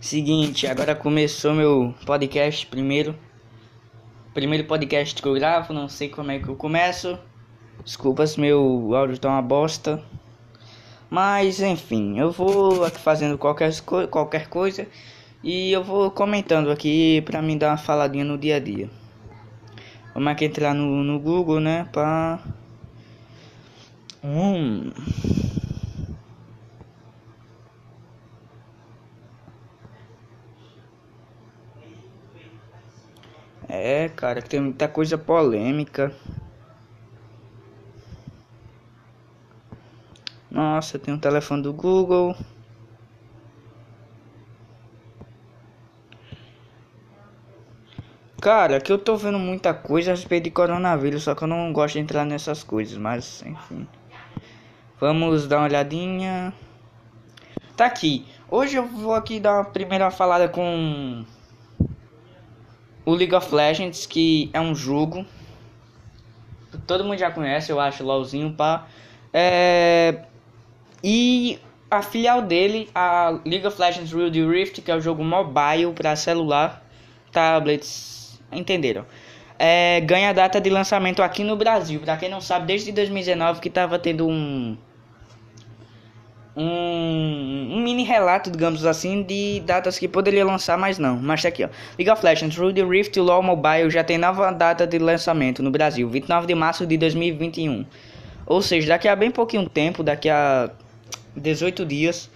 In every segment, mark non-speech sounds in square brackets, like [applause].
Seguinte, agora começou meu podcast primeiro. Primeiro podcast que eu gravo, não sei como é que eu começo. Desculpas, meu áudio tá uma bosta. Mas enfim, eu vou aqui fazendo qualquer, qualquer coisa e eu vou comentando aqui pra mim dar uma faladinha no dia a dia. Vamos aqui entrar no, no Google, né? Pra. Hum. É, cara, que tem muita coisa polêmica. Nossa, tem um telefone do Google. Cara, que eu tô vendo muita coisa a respeito de coronavírus, só que eu não gosto de entrar nessas coisas, mas enfim. Vamos dar uma olhadinha. Tá aqui. Hoje eu vou aqui dar uma primeira falada com o League of Legends, que é um jogo todo mundo já conhece, eu acho, LoLzinho, pá. É e a filial dele, a League of Legends Wild Rift, que é o jogo mobile para celular, tablets, entenderam? É, ganha data de lançamento aqui no Brasil. Para quem não sabe, desde 2019 que estava tendo um, um, um mini relato, digamos assim, de datas que poderia lançar, mas não. Mas tá aqui, ó. League of Legends Wild Rift LoL Mobile já tem nova data de lançamento no Brasil, 29 de março de 2021. Ou seja, daqui a bem pouquinho tempo, daqui a 18 dias.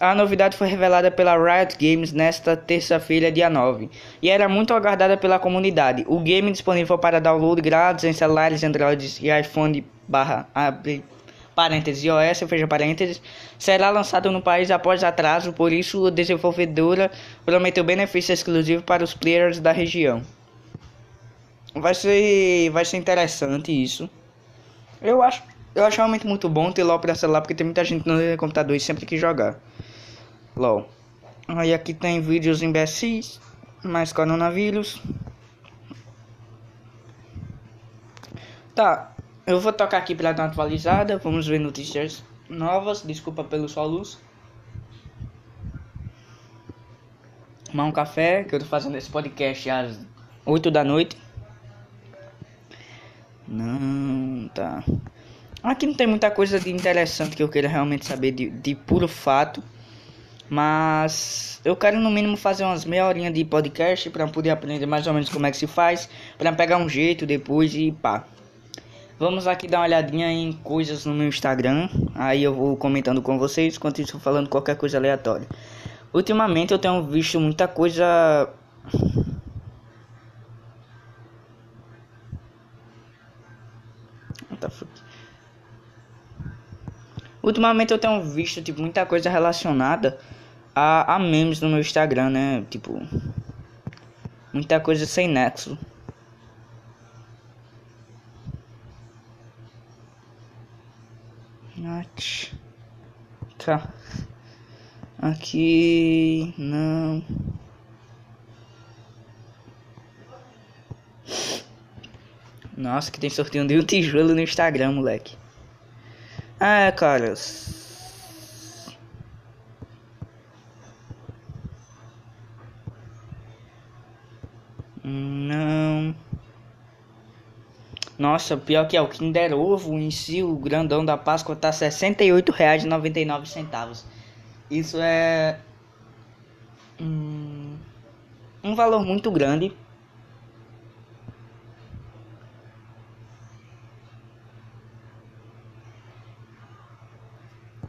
A novidade foi revelada pela Riot Games nesta terça-feira, dia 9, e era muito aguardada pela comunidade. O game disponível para download grátis em celulares Android e iPhone barra parênteses iOS, fecha parênteses, será lançado no país após atraso, por isso a desenvolvedora prometeu benefícios exclusivos para os players da região. Vai ser, vai ser interessante isso. Eu acho eu acho realmente muito bom ter LOL pra celular, porque tem muita gente no computador e sempre que jogar. LOL. Aí aqui tem vídeos imbecis, mais coronavírus. Tá, eu vou tocar aqui pra dar uma atualizada. Vamos ver notícias novas. Desculpa pelo só luz. Tomar um café, que eu tô fazendo esse podcast às 8 da noite. Não, tá. Aqui não tem muita coisa de interessante que eu queira realmente saber de, de puro fato. Mas eu quero no mínimo fazer umas meia horinha de podcast para poder aprender mais ou menos como é que se faz, para pegar um jeito depois e pá. Vamos aqui dar uma olhadinha em coisas no meu Instagram, aí eu vou comentando com vocês enquanto estou falando qualquer coisa aleatória. Ultimamente eu tenho visto muita coisa? Ultimamente eu tenho visto tipo muita coisa relacionada a, a memes no meu Instagram, né? Tipo muita coisa sem nexo. Tá. Aqui não. Nossa, que tem sorteio de um tijolo no Instagram, moleque. É, cara. Não. Nossa, pior que é o Kinder Ovo em si, o grandão da Páscoa tá R$ 68,99. Isso é um, um valor muito grande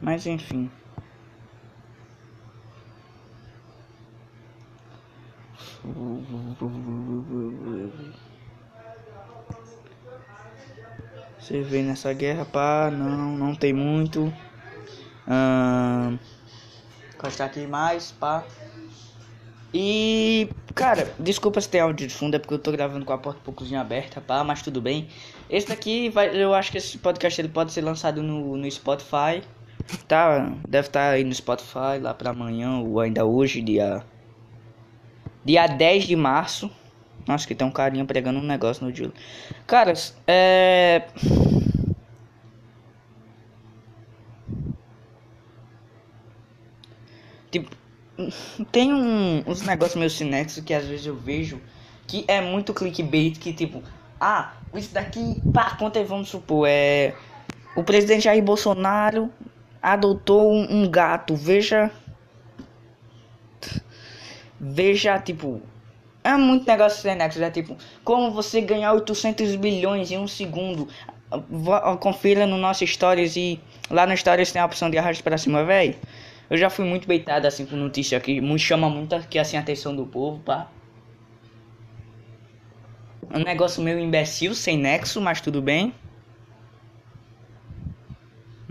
Mas enfim. Você vê nessa guerra, pá, não, não tem muito. Ahn, encostar aqui mais, pá. E, cara, desculpa se tem áudio de fundo, é porque eu tô gravando com a porta um poucozinho aberta, pá, mas tudo bem. Esse daqui, vai, eu acho que esse podcast ele pode ser lançado no, no Spotify. Tá, deve estar tá aí no Spotify lá para amanhã ou ainda hoje, dia dia 10 de março. Nossa, que tem um carinha pregando um negócio no Júlio. Caras, é Tipo, tem um, uns negócios meio cinexos que às vezes eu vejo que é muito clickbait, que tipo, ah, isso daqui, pá, conta vamos supor, é. O presidente Jair Bolsonaro adotou um, um gato, veja. Veja, tipo, é muito negócio cinexo, é tipo, como você ganhar 800 bilhões em um segundo. Confira no nosso Stories e lá no Stories tem a opção de arraste pra cima, velho. Eu já fui muito beitado assim com notícia que chama muito aqui assim a atenção do povo, pá. Um negócio meio imbecil, sem nexo, mas tudo bem.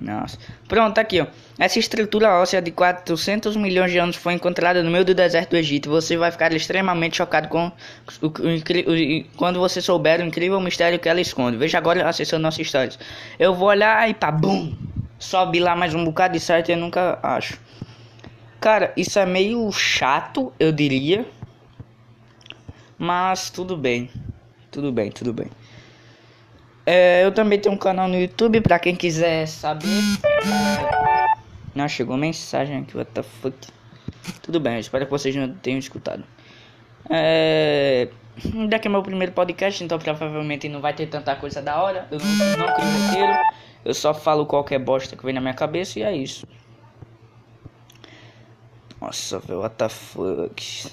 Nossa. Pronto, aqui, ó. Essa estrutura óssea de 400 milhões de anos foi encontrada no meio do deserto do Egito. Você vai ficar extremamente chocado com o, o, o, quando você souber o incrível mistério que ela esconde. Veja agora acessando nossas histórias. Eu vou olhar e pá, bum! Sobe lá mais um bocado de e eu nunca acho. Cara, isso é meio chato, eu diria. Mas tudo bem. Tudo bem, tudo bem. É, eu também tenho um canal no YouTube pra quem quiser saber. Não, chegou mensagem aqui, what the fuck. Tudo bem, espero que vocês não tenham escutado. É... Daqui é meu primeiro podcast, então provavelmente não vai ter tanta coisa da hora. Eu não, não crio roteiro. Eu só falo qualquer bosta que vem na minha cabeça e é isso. Nossa, velho, what the fuck.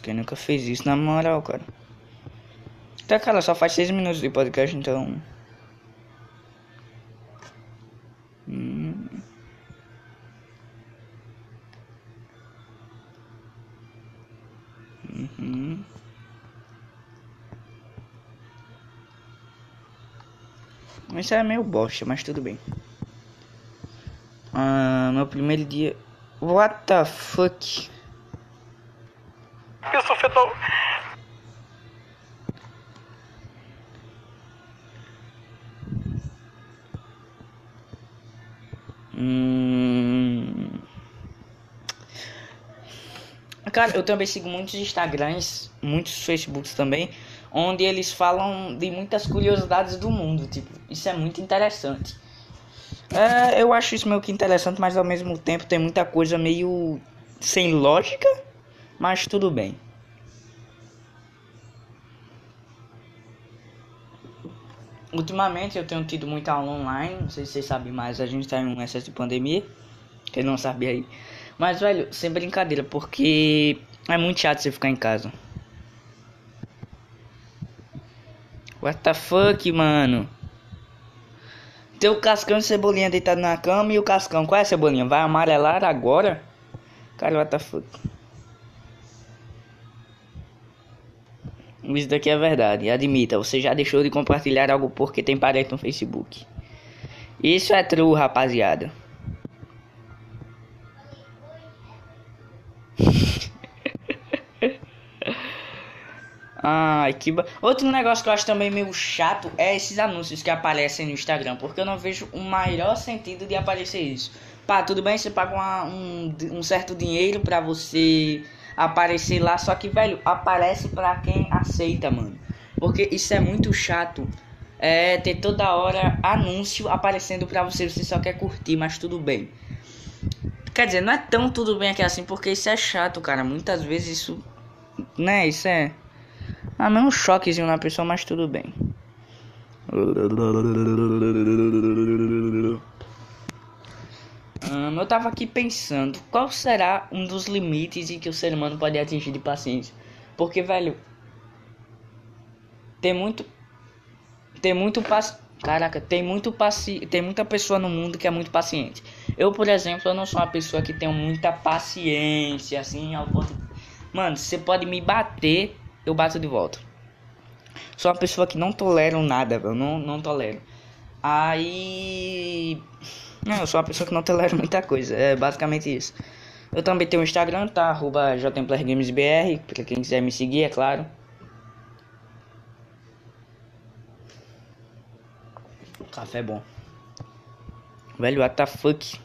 Quem nunca fez isso na moral, cara. Tá, cara, só faz 6 minutos de podcast, então. Hum. Uhum. Isso é meio bosta, mas tudo bem. Ah, meu primeiro dia. What the fuck? Hum... Cara, eu também sigo muitos Instagrams, muitos Facebooks também, onde eles falam de muitas curiosidades do mundo. Tipo, isso é muito interessante. É, eu acho isso meio que interessante, mas ao mesmo tempo tem muita coisa meio sem lógica mas tudo bem. Ultimamente eu tenho tido muita aula online, não sei se vocês sabem mais, a gente tá em um excesso de pandemia. Quem não sabe aí. Mas velho, sem brincadeira, porque é muito chato você ficar em casa. What the fuck, mano? Tem o Cascão e Cebolinha deitado na cama e o Cascão, qual é a Cebolinha? Vai amarelar agora? Cara, what the fuck? Isso daqui é verdade. Admita, você já deixou de compartilhar algo porque tem parente no Facebook. Isso é true, rapaziada. [laughs] Ai, que ba... Outro negócio que eu acho também meio chato é esses anúncios que aparecem no Instagram, porque eu não vejo o maior sentido de aparecer isso. Pá, tudo bem, você paga uma, um, um certo dinheiro pra você aparecer lá, só que, velho, aparece pra quem aceita, mano. Porque isso é muito chato. É ter toda hora anúncio aparecendo pra você, você só quer curtir, mas tudo bem. Quer dizer, não é tão tudo bem aqui assim, porque isso é chato, cara. Muitas vezes isso. Né, isso é. Ah, não um choquezinho na pessoa, mas tudo bem. Eu tava aqui pensando, qual será um dos limites em que o ser humano pode atingir de paciência? Porque, velho, tem muito. Tem muito paci... Caraca, tem muito paci... tem muita pessoa no mundo que é muito paciente. Eu, por exemplo, eu não sou uma pessoa que tem muita paciência, assim, ao ponto. Mano, você pode me bater, eu bato de volta. Sou uma pessoa que não tolero nada, velho. Não, não tolero. Aí. Não, eu sou uma pessoa que não tolera muita coisa. É basicamente isso. Eu também tenho o Instagram, tá? Arroba JTemplarGamesBR, pra quem quiser me seguir, é claro. Café é bom. Velho, what the fuck?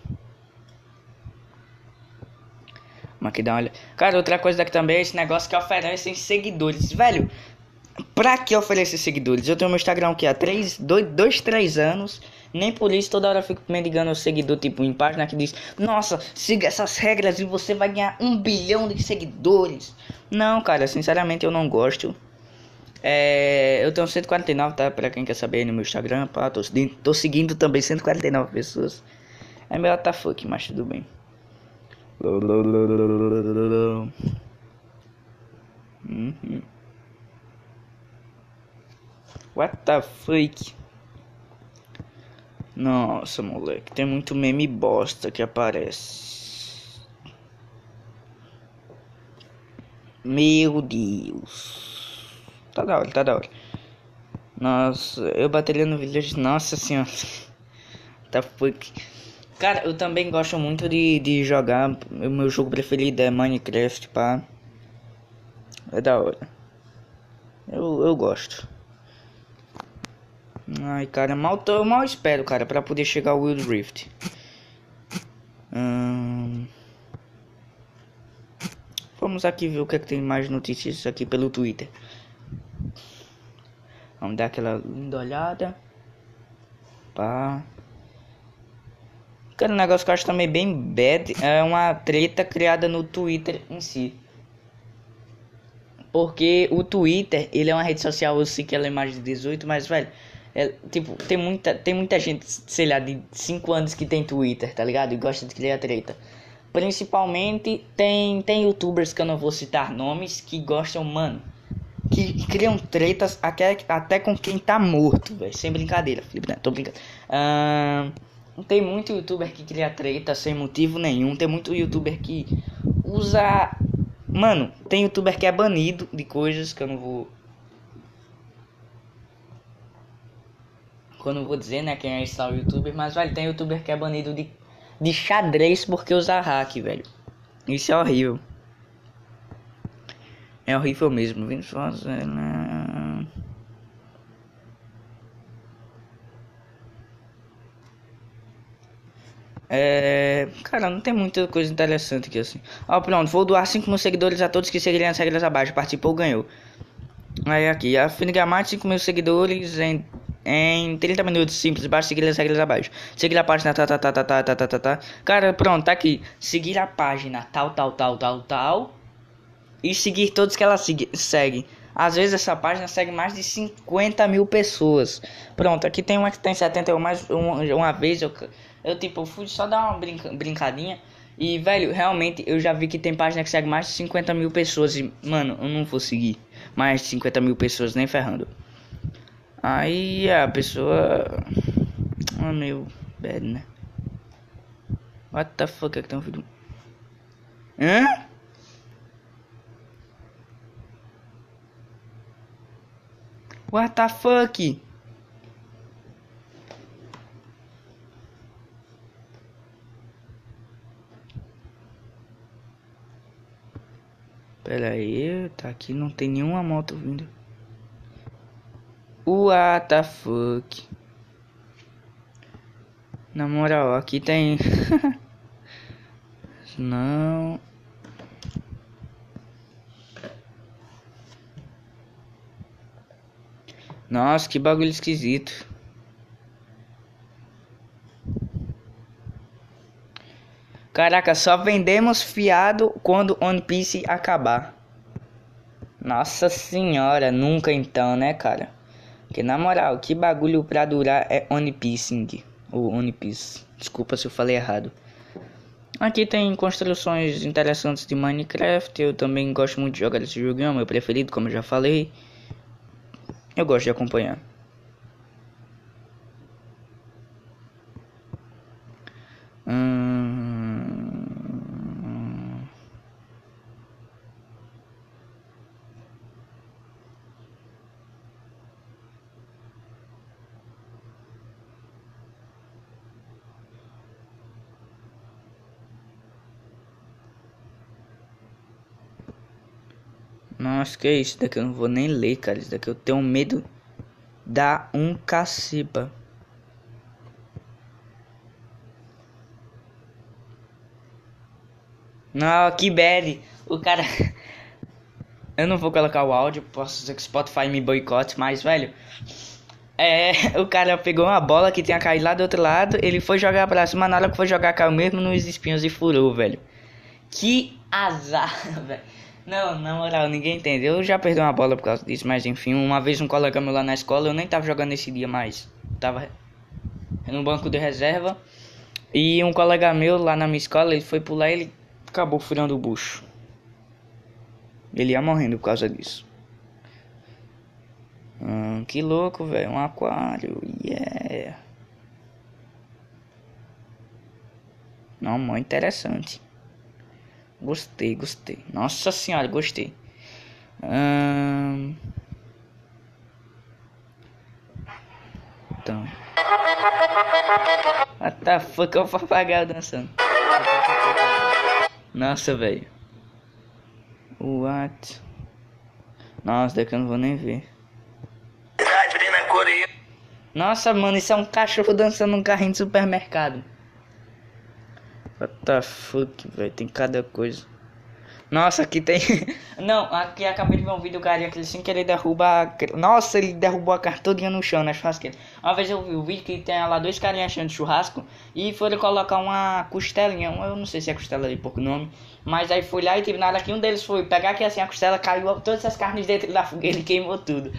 Mas aqui dá uma olhada. Cara, outra coisa daqui também é esse negócio que oferecem seguidores. Velho, pra que oferecer seguidores? Eu tenho meu Instagram aqui há 3, 2, 2 3 anos Nem por isso toda hora eu fico mendigando o seguidor, tipo, em página que diz: Nossa, siga essas regras e você vai ganhar um bilhão de seguidores. Não, cara, sinceramente eu não gosto. É, eu tenho 149, tá? Pra quem quer saber no meu Instagram, pá, tô, tô seguindo também 149 pessoas. É meu fuck, mas tudo bem. Uhum. What the fuck? Nossa, moleque, tem muito meme bosta que aparece. Meu Deus. Tá da hora, tá da hora. Nossa, eu bateria no vídeo Nossa senhora. [laughs] tá fuck. Cara, eu também gosto muito de, de jogar. O meu jogo preferido é Minecraft, pá. É da hora. Eu, eu gosto. Ai, cara, mal tô, mal espero, cara, pra poder chegar ao Wild Rift. Hum... Vamos aqui ver o que, é que tem mais notícias aqui pelo Twitter. Vamos dar aquela linda olhada. Pá. Cara, um negócio que eu acho também bem bad é uma treta criada no Twitter em si. Porque o Twitter, ele é uma rede social, eu sei que ela é mais de 18, mas, velho, é, tipo, tem muita, tem muita gente, sei lá, de 5 anos que tem Twitter, tá ligado? E gosta de criar treta. Principalmente tem, tem youtubers que eu não vou citar nomes que gostam, mano, que criam tretas até, até com quem tá morto, velho. Sem brincadeira, Felipe, né? Tô brincando. Uh, tem muito youtuber que cria treta sem motivo nenhum. Tem muito youtuber que usa. Mano, tem youtuber que é banido de coisas que eu não vou. Eu vou dizer, né? Quem é esse tal youtuber. Mas, velho, tem youtuber que é banido de, de xadrez porque usa hack, velho. Isso é horrível. É horrível mesmo. Vem só. Né? É. Cara, não tem muita coisa interessante aqui assim. Ó, pronto, vou doar 5 mil seguidores a todos que seguirem as regras abaixo. Participou, ganhou. Aí aqui, a Finigamar 5 mil seguidores em, em 30 minutos simples. Basta seguir as regras abaixo. Seguir a página, tá, tá, tá, tá, tá, tá, tá, tá. Cara, pronto, tá aqui. Seguir a página, tal, tal, tal, tal, tal. E seguir todos que ela segue. Às vezes essa página segue mais de 50 mil pessoas. Pronto, aqui tem uma que tem 71, mais uma vez eu eu, tipo, fui só dar uma brinca brincadinha. E, velho, realmente eu já vi que tem página que segue mais de 50 mil pessoas. E, mano, eu não vou seguir mais de 50 mil pessoas nem ferrando. Aí a pessoa. Ah, meu. Bad, né? What the fuck é que tem um vídeo? Hã? What the fuck? Pera aí, tá aqui, não tem nenhuma moto vindo. What the fuck? Na moral, aqui tem. [laughs] não. Nossa, que bagulho esquisito. Caraca, só vendemos fiado quando One Piece acabar. Nossa senhora, nunca então, né, cara? Porque na moral, que bagulho pra durar é One Piece, ou One Piece. Desculpa se eu falei errado. Aqui tem construções interessantes de Minecraft. Eu também gosto muito de jogar esse jogo, é o meu preferido, como eu já falei. Eu gosto de acompanhar. Nossa, que é isso daqui eu não vou nem ler, cara. Isso daqui eu tenho medo da um cacipa. Não, que bad. O cara. [laughs] eu não vou colocar o áudio. Posso dizer que Spotify me boicote, mas, velho. É, [laughs] o cara pegou uma bola que tinha caído lá do outro lado, ele foi jogar pra cima, na hora que foi jogar caiu mesmo nos espinhos e furou, velho. Que azar, [laughs] velho. Não, na moral, ninguém entendeu. Eu já perdi uma bola por causa disso, mas enfim, uma vez um colega meu lá na escola, eu nem tava jogando esse dia mais. Tava no banco de reserva. E um colega meu lá na minha escola, ele foi pular e ele acabou furando o bucho. Ele ia morrendo por causa disso. Hum, que louco, velho. Um aquário. Yeah. Não, muito interessante. Gostei, gostei. Nossa senhora, gostei. Hum... Então. What the fuck é o papagaio dançando? Nossa, velho. What? Nossa, daqui eu não vou nem ver. Nossa, mano, isso é um cachorro dançando num carrinho de supermercado. What the fuck, velho? Tem cada coisa. Nossa, aqui tem. [laughs] Não, aqui acabei de ver um vídeo, cara, que ele sem querer derruba. Nossa, ele derrubou a carne todinha no chão na churrasqueira. Uma vez eu vi o vídeo que tem lá dois carinhas achando churrasco e foram colocar uma costelinha. Eu não sei se é costela de pouco nome. Mas aí foi lá e tipo, na hora que um deles foi pegar aqui assim a costela, caiu todas as carnes dentro da fogueira e queimou tudo.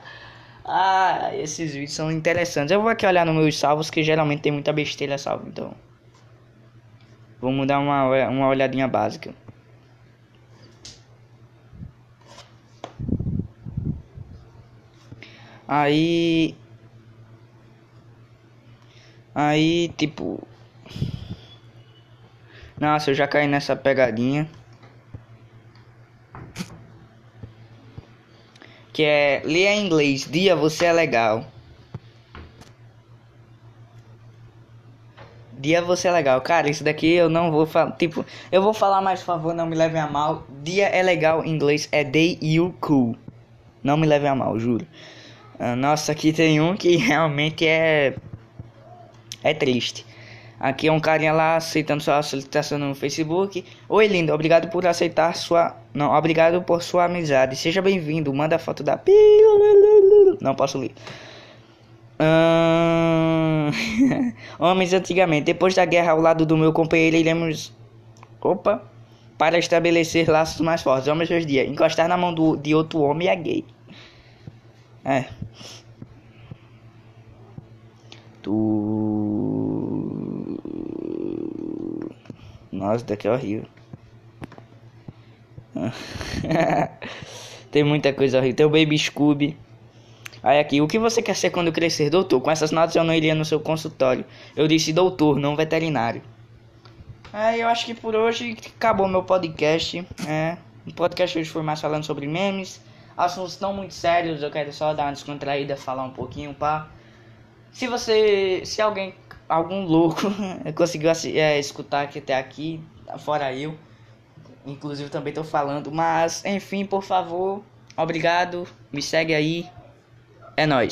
[laughs] ah, esses vídeos são interessantes. Eu vou aqui olhar nos meus salvos que geralmente tem muita besteira salvo, então. Vamos dar uma, uma olhadinha básica. Aí. Aí, tipo. Nossa, eu já caí nessa pegadinha. Que é ler em inglês. Dia, você é legal. Dia você é legal. Cara, isso daqui eu não vou falar. Tipo, eu vou falar, mas por favor, não me levem a mal. Dia é legal em inglês é day you cool. Não me levem a mal, juro. Uh, nossa, aqui tem um que [laughs] realmente é. É triste. Aqui é um carinha lá aceitando sua solicitação no Facebook. Oi, lindo, obrigado por aceitar sua. Não, obrigado por sua amizade. Seja bem-vindo. Manda a foto da. [laughs] Não posso ler. [laughs] Homens antigamente, depois da guerra ao lado do meu companheiro, iremos. Opa! Para estabelecer laços mais fortes. Homens hoje em dia. Encostar na mão do, de outro homem é gay. É. Tu. Nossa, daqui é horrível. [laughs] Tem muita coisa horrível. Tem o Baby Scooby. Aí aqui, o que você quer ser quando crescer, doutor? Com essas notas eu não iria no seu consultório. Eu disse doutor, não veterinário. É, eu acho que por hoje acabou meu podcast. É, o podcast hoje foi mais falando sobre memes, assuntos não muito sérios. Eu quero só dar uma descontraída, falar um pouquinho, pá. Se você, se alguém, algum louco [laughs] conseguiu é, escutar aqui até aqui, fora eu, inclusive também tô falando, mas enfim, por favor, obrigado, me segue aí. É nóis.